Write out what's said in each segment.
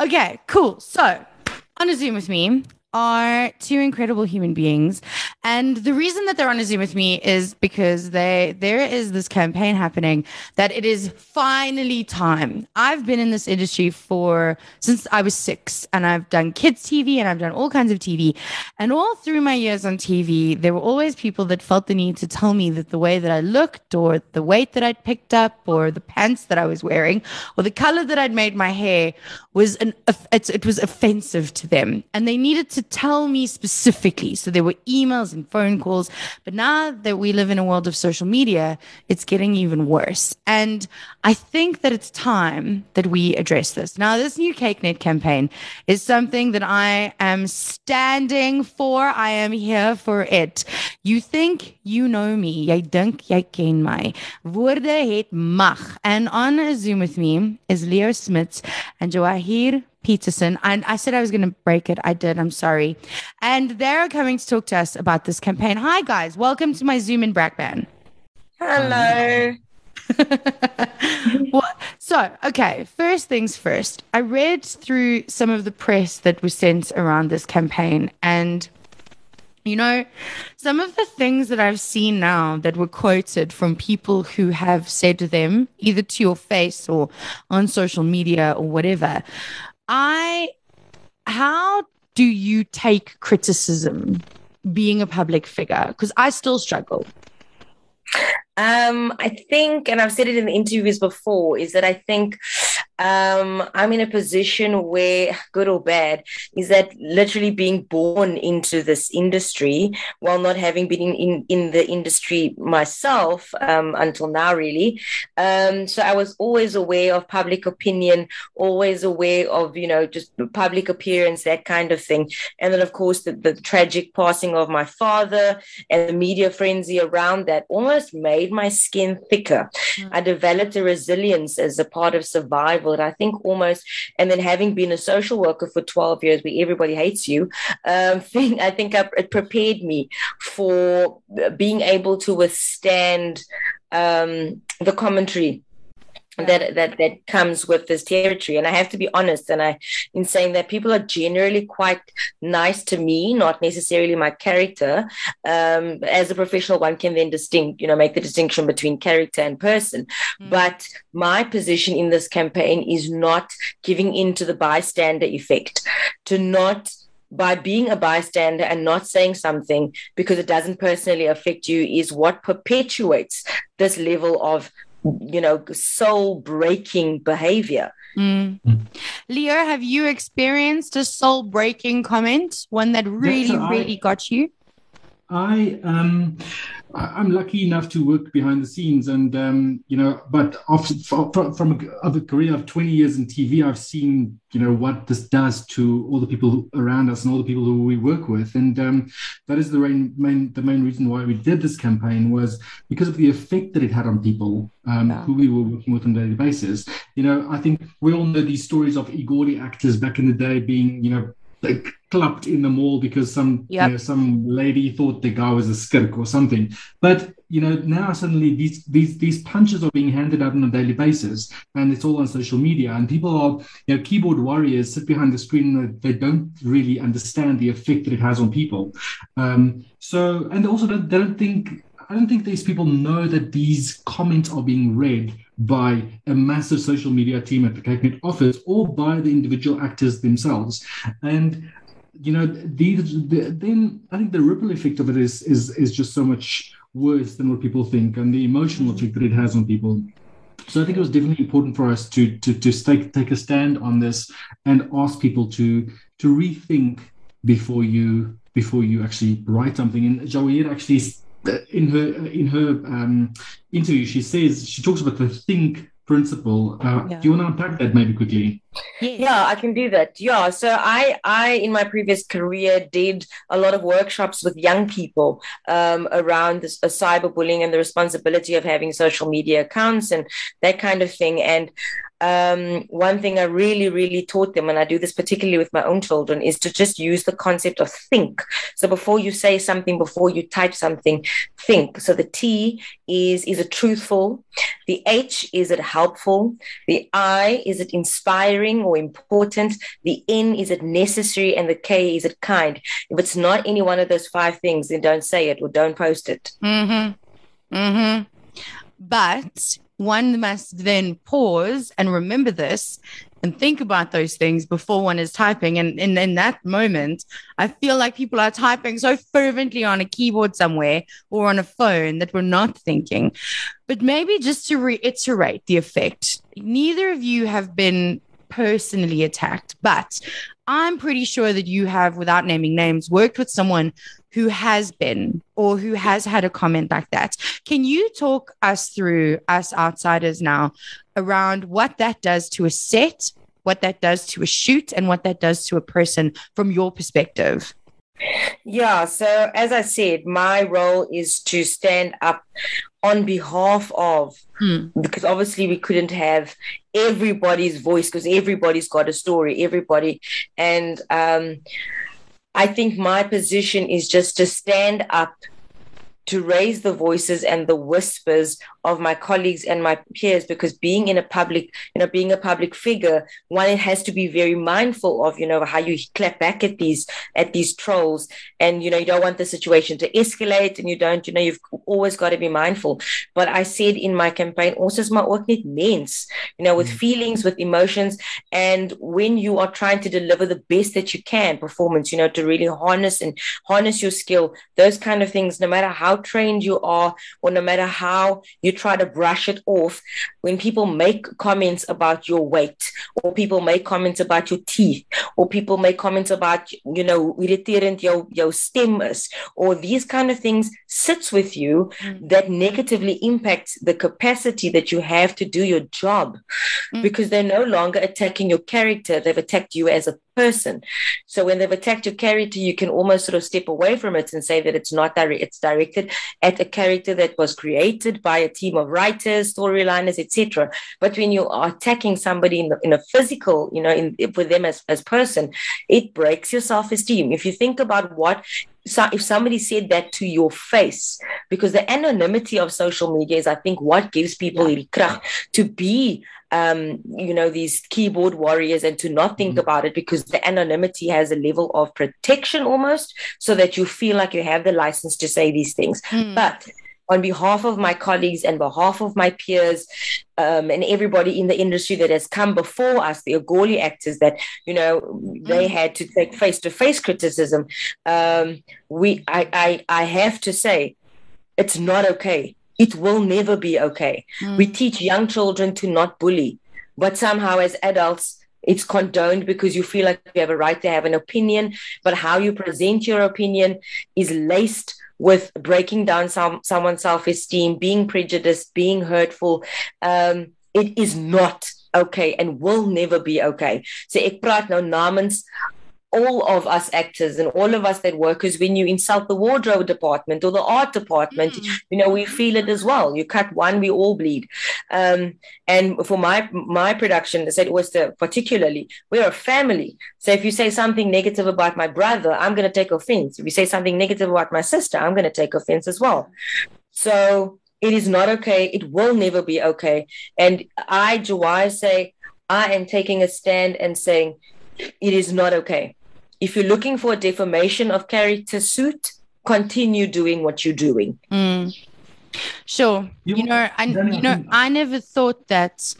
Okay, cool. So on a Zoom with me are two incredible human beings. And the reason that they're on a Zoom with me is because they there is this campaign happening that it is finally time. I've been in this industry for since I was six and I've done kids TV and I've done all kinds of TV. And all through my years on TV, there were always people that felt the need to tell me that the way that I looked or the weight that I'd picked up or the pants that I was wearing or the color that I'd made my hair was an it, was offensive to them. And they needed to to tell me specifically. So there were emails and phone calls. But now that we live in a world of social media, it's getting even worse. And I think that it's time that we address this. Now, this new kykNET campaign is something that I am standing for. I am here for it. You think you know me. Jy dink jy ken my. Woorde het mag. And on a Zoom with me is Leo Smits and Jawahir Peterson. And I said I was going to break it. I did. I'm sorry. And they're coming to talk to us about this campaign. Hi, guys. Welcome to my Zoom in Brackban. Hello. well, so, okay, first things first. I read through some of the press that was sent around this campaign, and you know, some of the things that I've seen now that were quoted from people who have said to them, either to your face or on social media or whatever, I, how do you take criticism being a public figure? Because I still struggle. Um, I think, and I've said it in the interviews before, is that I think um, I'm in a position where, good or bad, is that literally being born into this industry while not having been in, in, in the industry myself um, until now, really. Um, so I was always aware of public opinion, always aware of, you know, just public appearance, that kind of thing. And then, of course, the, the tragic passing of my father and the media frenzy around that almost made my skin thicker. Mm. I developed a resilience as a part of survival I think almost, and then having been a social worker for 12 years where everybody hates you, um, thing, I think I, it prepared me for being able to withstand um, the commentary that that that comes with this territory. And i have to be honest and i in saying that people are generally quite nice to me not necessarily my character. Um, as a professional one can then distinct you know make the distinction between character and person. Mm. but my position in this campaign is not giving in to the bystander effect to not by being a bystander and not saying something because it doesn't personally affect you is what perpetuates this level of you know, soul breaking behavior. Mm. Mm. Leo, have you experienced a soul breaking comment, one that really, yes, I, really got you? I um I'm lucky enough to work behind the scenes, and um, you know, but after, from, from a, career of 20 years in TV, I've seen you know what this does to all the people around us and all the people who we work with, and um, that is the main, main the main reason why we did this campaign was because of the effect that it had on people um, yeah. who we were working with on a daily basis. You know, I think we all know these stories of Egoli actors back in the day being you know like clapped in the mall because some yep. you know, some lady thought the guy was a skirk or something. But you know now suddenly these these these punches are being handed out on a daily basis, and it's all on social media. And people are you know keyboard warriors sit behind the screen and they don't really understand the effect that it has on people. Um, so and also don't, they don't think I don't think these people know that these comments are being read by a massive social media team at the kykNET office or by the individual actors themselves. And you know, these the, then I think the ripple effect of it is is is just so much worse than what people think, and the emotional effect that it has on people. So I think it was definitely important for us to to to take take a stand on this and ask people to to rethink before you before you actually write something. And Jawahir actually in her in her um, interview, she says she talks about the think principle. Uh, yeah. Do you want to unpack that maybe quickly? Yeah, I can do that. Yeah, so I, I in my previous career did a lot of workshops with young people um, around this, uh, cyberbullying and the responsibility of having social media accounts and that kind of thing. And um, one thing I really, really taught them, and I do this particularly with my own children, is to just use the concept of think. So before you say something, before you type something, think. So the T is is it truthful? The H is it helpful? The I is it inspiring? Or important? The N, is it necessary? And the K, is it kind? If it's not any one of those five things, then don't say it or don't post it. Mm-hmm. Mm-hmm. But one must then pause and remember this and think about those things before one is typing. And in, in that moment, I feel like people are typing so fervently on a keyboard somewhere or on a phone that we're not thinking. But maybe just to reiterate the effect, neither of you have been personally attacked, but I'm pretty sure that you have, without naming names, worked with someone who has been or who has had a comment like that. Can you talk us through, us outsiders now, around what that does to a set, what that does to a shoot, and what that does to a person from your perspective? Yeah, so as I said, my role is to stand up on behalf of, hmm. because obviously we couldn't have everybody's voice because everybody's got a story, everybody. And um, I think my position is just to stand up to raise the voices and the whispers of my colleagues and my peers because being in a public you know being a public figure one has to be very mindful of you know how you clap back at these at these trolls. And you know you don't want the situation to escalate and you don't you know you've always got to be mindful. But i said in my campaign also my work net means you know with mm. feelings with emotions. And when you are trying to deliver the best that you can performance you know to really harness and harness your skill those kind of things no matter how trained you are, or no matter how you try to brush it off, when people make comments about your weight, or people make comments about your teeth, or people make comments about, you know, irriterend your your stem is, or these kind of things sits with you mm. that negatively impacts the capacity that you have to do your job mm. because they're no longer attacking your character, they've attacked you as a person. So when they've attacked your character, you can almost sort of step away from it and say that it's not direct, it's directed at a character that was created by a team of writers, storyliners, etc. But when you are attacking somebody in, the, in a physical, you know, in, with them as as person, it breaks your self esteem. If you think about what so if somebody said that to your face, because the anonymity of social media is, I think, what gives people yeah. to be, um, you know, these keyboard warriors and to not think mm about it because the anonymity has a level of protection almost, so that you feel like you have the license to say these things. Mm. But on behalf of my colleagues and behalf of my peers um, and everybody in the industry that has come before us, the Egoli actors that you know they mm. had to take face to face criticism. Um, we, I, I, I have to say, it's not okay. It will never be okay. Mm. We teach young children to not bully, but somehow as adults it's condoned because you feel like you have a right to have an opinion, but how you present your opinion is laced with breaking down some someone's self-esteem, being prejudiced, being hurtful. Um, it is not okay and will never be okay. So ek praat nou namens all of us actors and all of us that workers when you insult the wardrobe department or the art department mm. you know we feel it as well. You cut one we all bleed. Um, and for my my production I said was the particularly we're a family. So if you say something negative about my brother i'm going to take offense. If you say something negative about my sister i'm going to take offense as well. So it is not okay. It will never be okay. And i Jawai say i am taking a stand and saying it is not okay if you're looking for a defamation of character suit, continue doing what you're doing. Mm. Sure. You, you know, I you know, I never thought that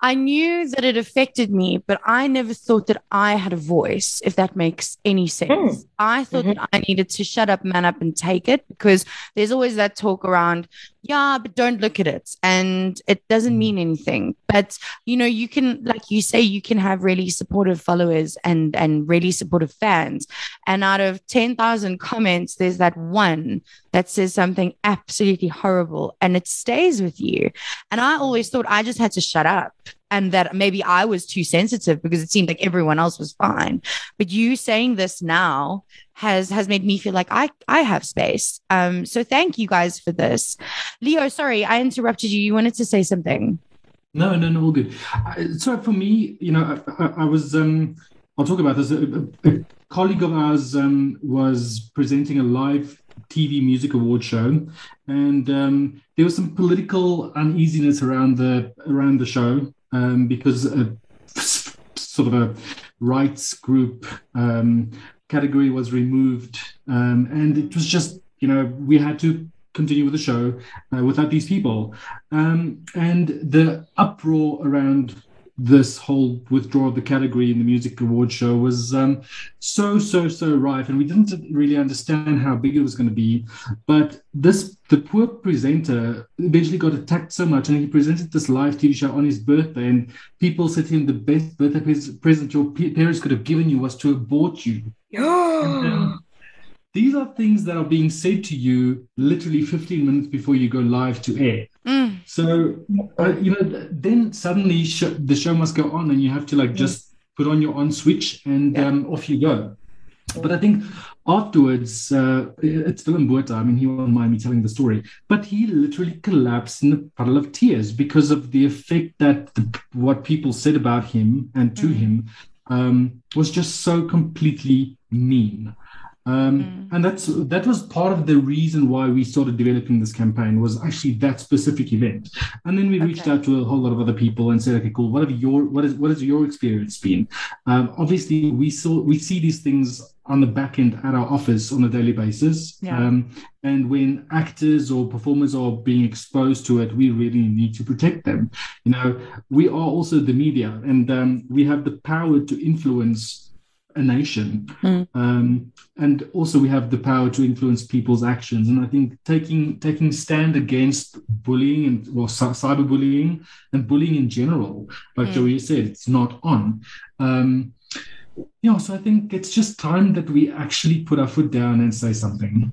I knew that it affected me, but I never thought that I had a voice, if that makes any sense. Mm. I thought mm-hmm. that I needed to shut up, man up, and take it because there's always that talk around, yeah, but don't look at it. And it doesn't mean mm. anything. But, you know, you can, like you say, you can have really supportive followers and, and really supportive fans. And out of 10,000 comments, there's that one that says something absolutely horrible and it stays with you. And I always thought I just had to shut up and that maybe I was too sensitive because it seemed like everyone else was fine. But you saying this now has has made me feel like I I have space. Um, so thank you guys for this. Leo, sorry I interrupted you. You wanted to say something. No, no, no, all good. So for me, you know, I, I, I was um, I'll talk about this. A, a colleague of ours um, was presenting a live TV music award show, and um, there was some political uneasiness around the around the show um, because uh, sort of a rights group um, category was removed, um, and it was just you know we had to continue with the show uh, without these people, um, and the uproar around this whole withdrawal of the category in the music award show was um, so so so rife and we didn't really understand how big it was going to be but this the poor presenter eventually got attacked so much and he presented this live tv show on his birthday and people said to him the best birthday present your parents could have given you was to abort you and, um, these are things that are being said to you literally 15 minutes before you go live to air. Mm. So, uh, you know, then suddenly sh- the show must go on and you have to like just put on your on switch and yeah. um, off you go. But I think afterwards, uh, it's Willem Botha. I mean, he won't mind me telling the story, but he literally collapsed in a puddle of tears because of the effect that the, what people said about him and to mm. him um, was just so completely mean. Um, mm. And that's that was part of the reason why we started developing this campaign was actually that specific event. And then we okay. reached out to a whole lot of other people and said, okay, cool. What have your what is what has your experience been? Um, obviously, we saw we see these things on the back end at our office on a daily basis. Yeah. Um, and when actors or performers are being exposed to it, we really need to protect them. You know, we are also the media, and um, we have the power to influence a nation. Mm. Um, and also we have the power to influence people's actions. And I think taking taking stand against bullying and well cyberbullying and bullying in general, like mm. Joey said, it's not on. Um, yeah, so I think it's just time that we actually put our foot down and say something.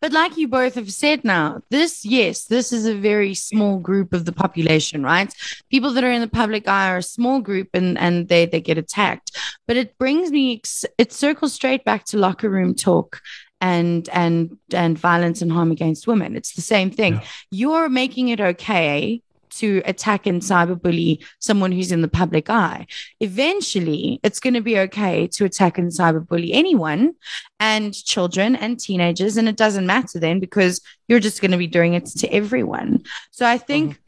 But like you both have said now, this, yes, this is a very small group of the population, right? People that are in the public eye are a small group and, and they, they get attacked. But it brings me, it circles straight back to locker room talk and and and violence and harm against women. It's the same thing. Yeah. You're making it okay to attack and cyberbully someone who's in the public eye. Eventually, it's going to be okay to attack and cyberbully anyone and children and teenagers. And it doesn't matter then because you're just going to be doing it to everyone. So I think mm-hmm.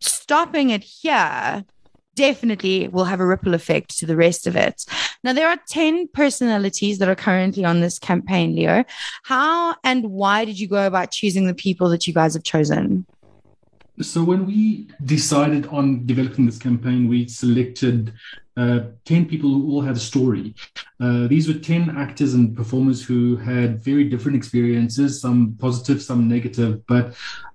stopping it here definitely will have a ripple effect to the rest of it. Now, there are 10 personalities that are currently on this campaign, Leo. How and why did you go about choosing the people that you guys have chosen? So when we decided on developing this campaign, we selected uh, 10 people who all had a story. Uh, these were 10 actors and performers who had very different experiences, some positive, some negative, but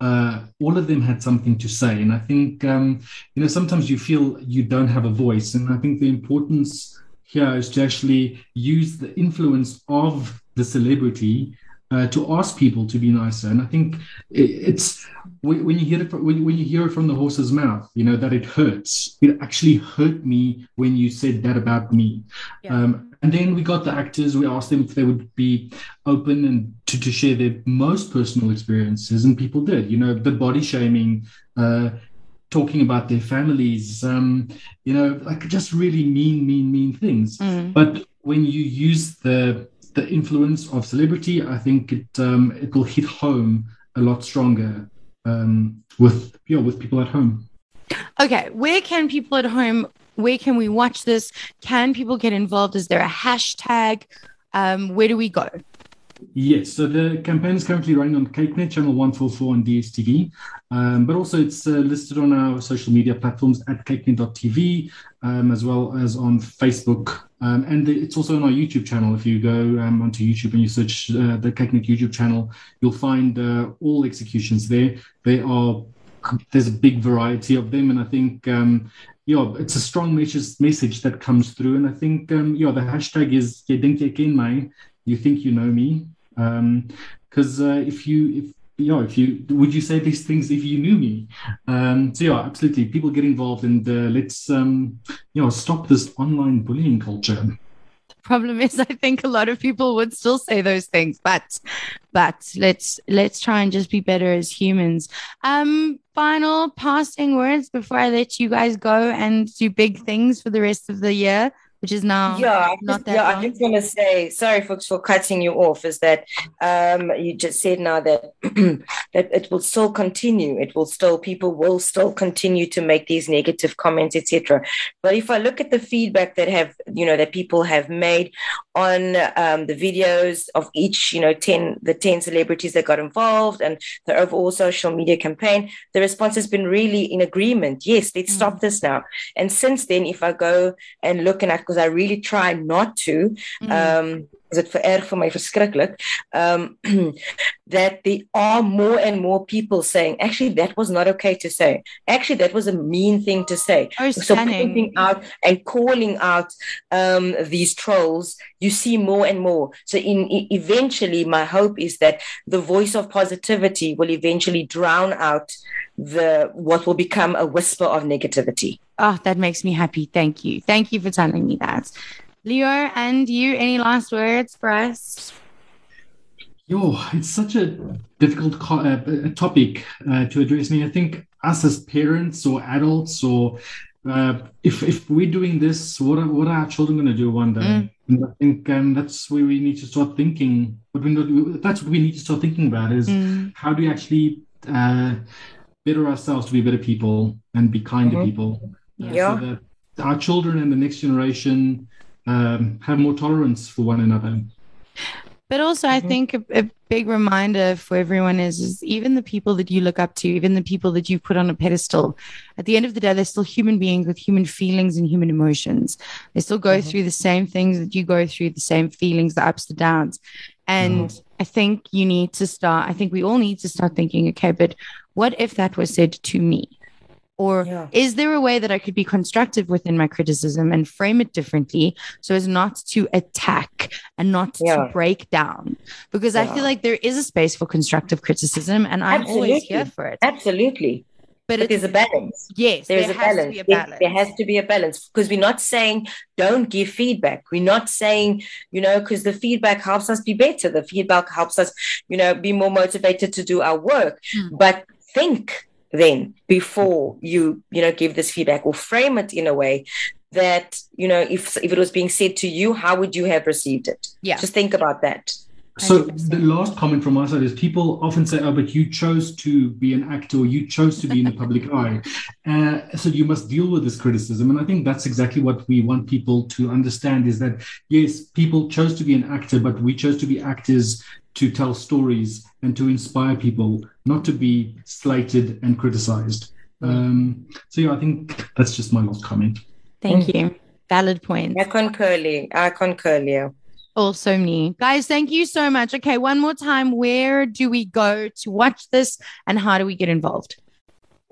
uh, all of them had something to say. And I think, um, you know, sometimes you feel you don't have a voice. And I think the importance here is to actually use the influence of the celebrity uh, to ask people to be nicer. And I think it's when you hear it from, when you hear it from the horse's mouth, you know that it hurts. It actually hurt me when you said that about me. Yeah. Um, and then we got the actors. We asked them if they would be open and to, to share their most personal experiences, and people did. You know, the body shaming. Uh, talking about their families, um, you know, like just really mean, mean, mean things. Mm. But when you use the the influence of celebrity, I think it um, it will hit home a lot stronger um, with you know, with people at home. Okay, where can people at home? Where can we watch this? Can people get involved? Is there a hashtag? Um, where do we go? Yes, so the campaign is currently running on kykNET channel 144 on DSTV, um, but also it's uh, listed on our social media platforms at kyknet.tv, um, as well as on Facebook. Um, and it's also on our YouTube channel. If you go um, onto YouTube and you search uh, the kykNET YouTube channel, you'll find uh, all executions there. They are there's a big variety of them, and I think um, yeah, it's a strong message message that comes through. And I think um, yeah, the hashtag is you think you know me. Because um, uh, if you if you know, if you would you say these things if you knew me? Um, so yeah, absolutely. People get involved and uh, let's um, you know stop this online bullying culture. The problem is, I think a lot of people would still say those things, but but let's let's try and just be better as humans. Um, final passing words before I let you guys go and do big things for the rest of the year. Which is now yeah, not that yeah. long. I just want to say sorry folks for cutting you off. Is that um, you just said now that that it will still continue. It will still people will still continue to make these negative comments, etc. But if I look at the feedback that have you know that people have made on um, the videos of each you know ten the ten celebrities that got involved and the overall social media campaign, the response has been really in agreement. Yes, let's Mm. stop this now. And since then, if I go and look and because I really try not to, Mm. um, is it vererg vir my verskriklik, um, that there are more and more people saying, actually, that was not okay to say. Actually, that was a mean thing to say. oh, So pointing out and calling out um, these trolls, you see more and more. So in e- eventually, my hope is that the voice of positivity will eventually drown out the what will become a whisper of negativity. Oh, that makes me happy. Thank you. Thank you for telling me that. Leo, and you, any last words for us? Yo, it's such a difficult co- uh, uh, topic uh, to address. I mean, I think us as parents or adults, or uh, if if we're doing this, what are what are our children going to do one day? Mm. And I think um, that's where we need to start thinking. What we not, that's what we need to start thinking about is Mm. how do we actually uh, better ourselves to be better people and be kind Mhm. to people, Yeah. so that our children and the next generation um, have more tolerance for one another. But also, I Mhm. think a, a big reminder for everyone is, is even the people that you look up to, even the people that you put on a pedestal, at the end of the day, they're still human beings with human feelings and human emotions. They still go Mhm. through the same things that you go through, the same feelings, the ups, the downs. And I think you need to start, I think we all need to start thinking, okay, but what if that was said to me? Or Yeah. is there a way that I could be constructive within my criticism and frame it differently so as not to attack and not Yeah. to break down? Because I feel like there is a space for constructive criticism and I'm always here for it. Absolutely. But, But there's a balance. yes, There is there a has balance. to be a There- balance. There has to be a balance because we're not saying don't give feedback. We're not saying, you know, because the feedback helps us be better. The feedback helps us, you know, be more motivated to do our work. Hmm. But think then before you, you know, give this feedback or frame it in a way that, you know, if if it was being said to you, how would you have received it? Yeah. Just think about that. So the last comment from my side is people often say, "Oh, but you chose to be an actor, you chose to be in the public eye, uh, so you must deal with this criticism." And I think that's exactly what we want people to understand: is that yes, people chose to be an actor, but we chose to be actors to tell stories and to inspire people, not to be slated and criticized. Um, so yeah, I think that's just my last comment. Thank you. Valid point. I concur, Leo. I concur, Leo. Also me. Guys, thank you so much. Okay, one more time. Where do we go to watch this and how do we get involved?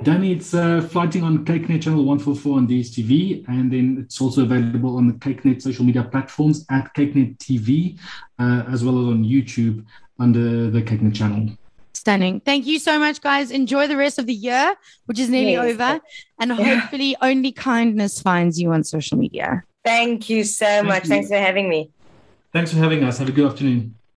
Danny, it's uh, flighting on kykNET channel 144 on DSTV, and then it's also available on the kykNET social media platforms at kykNET TV, uh, as well as on YouTube under the kykNET channel. Stunning. Thank you so much, guys. Enjoy the rest of the year, which is nearly Yes. over. And Yeah. hopefully, only kindness finds you on social media. Thank you so Thank much. you. Thanks for having me. Thanks for having us. Have a good afternoon.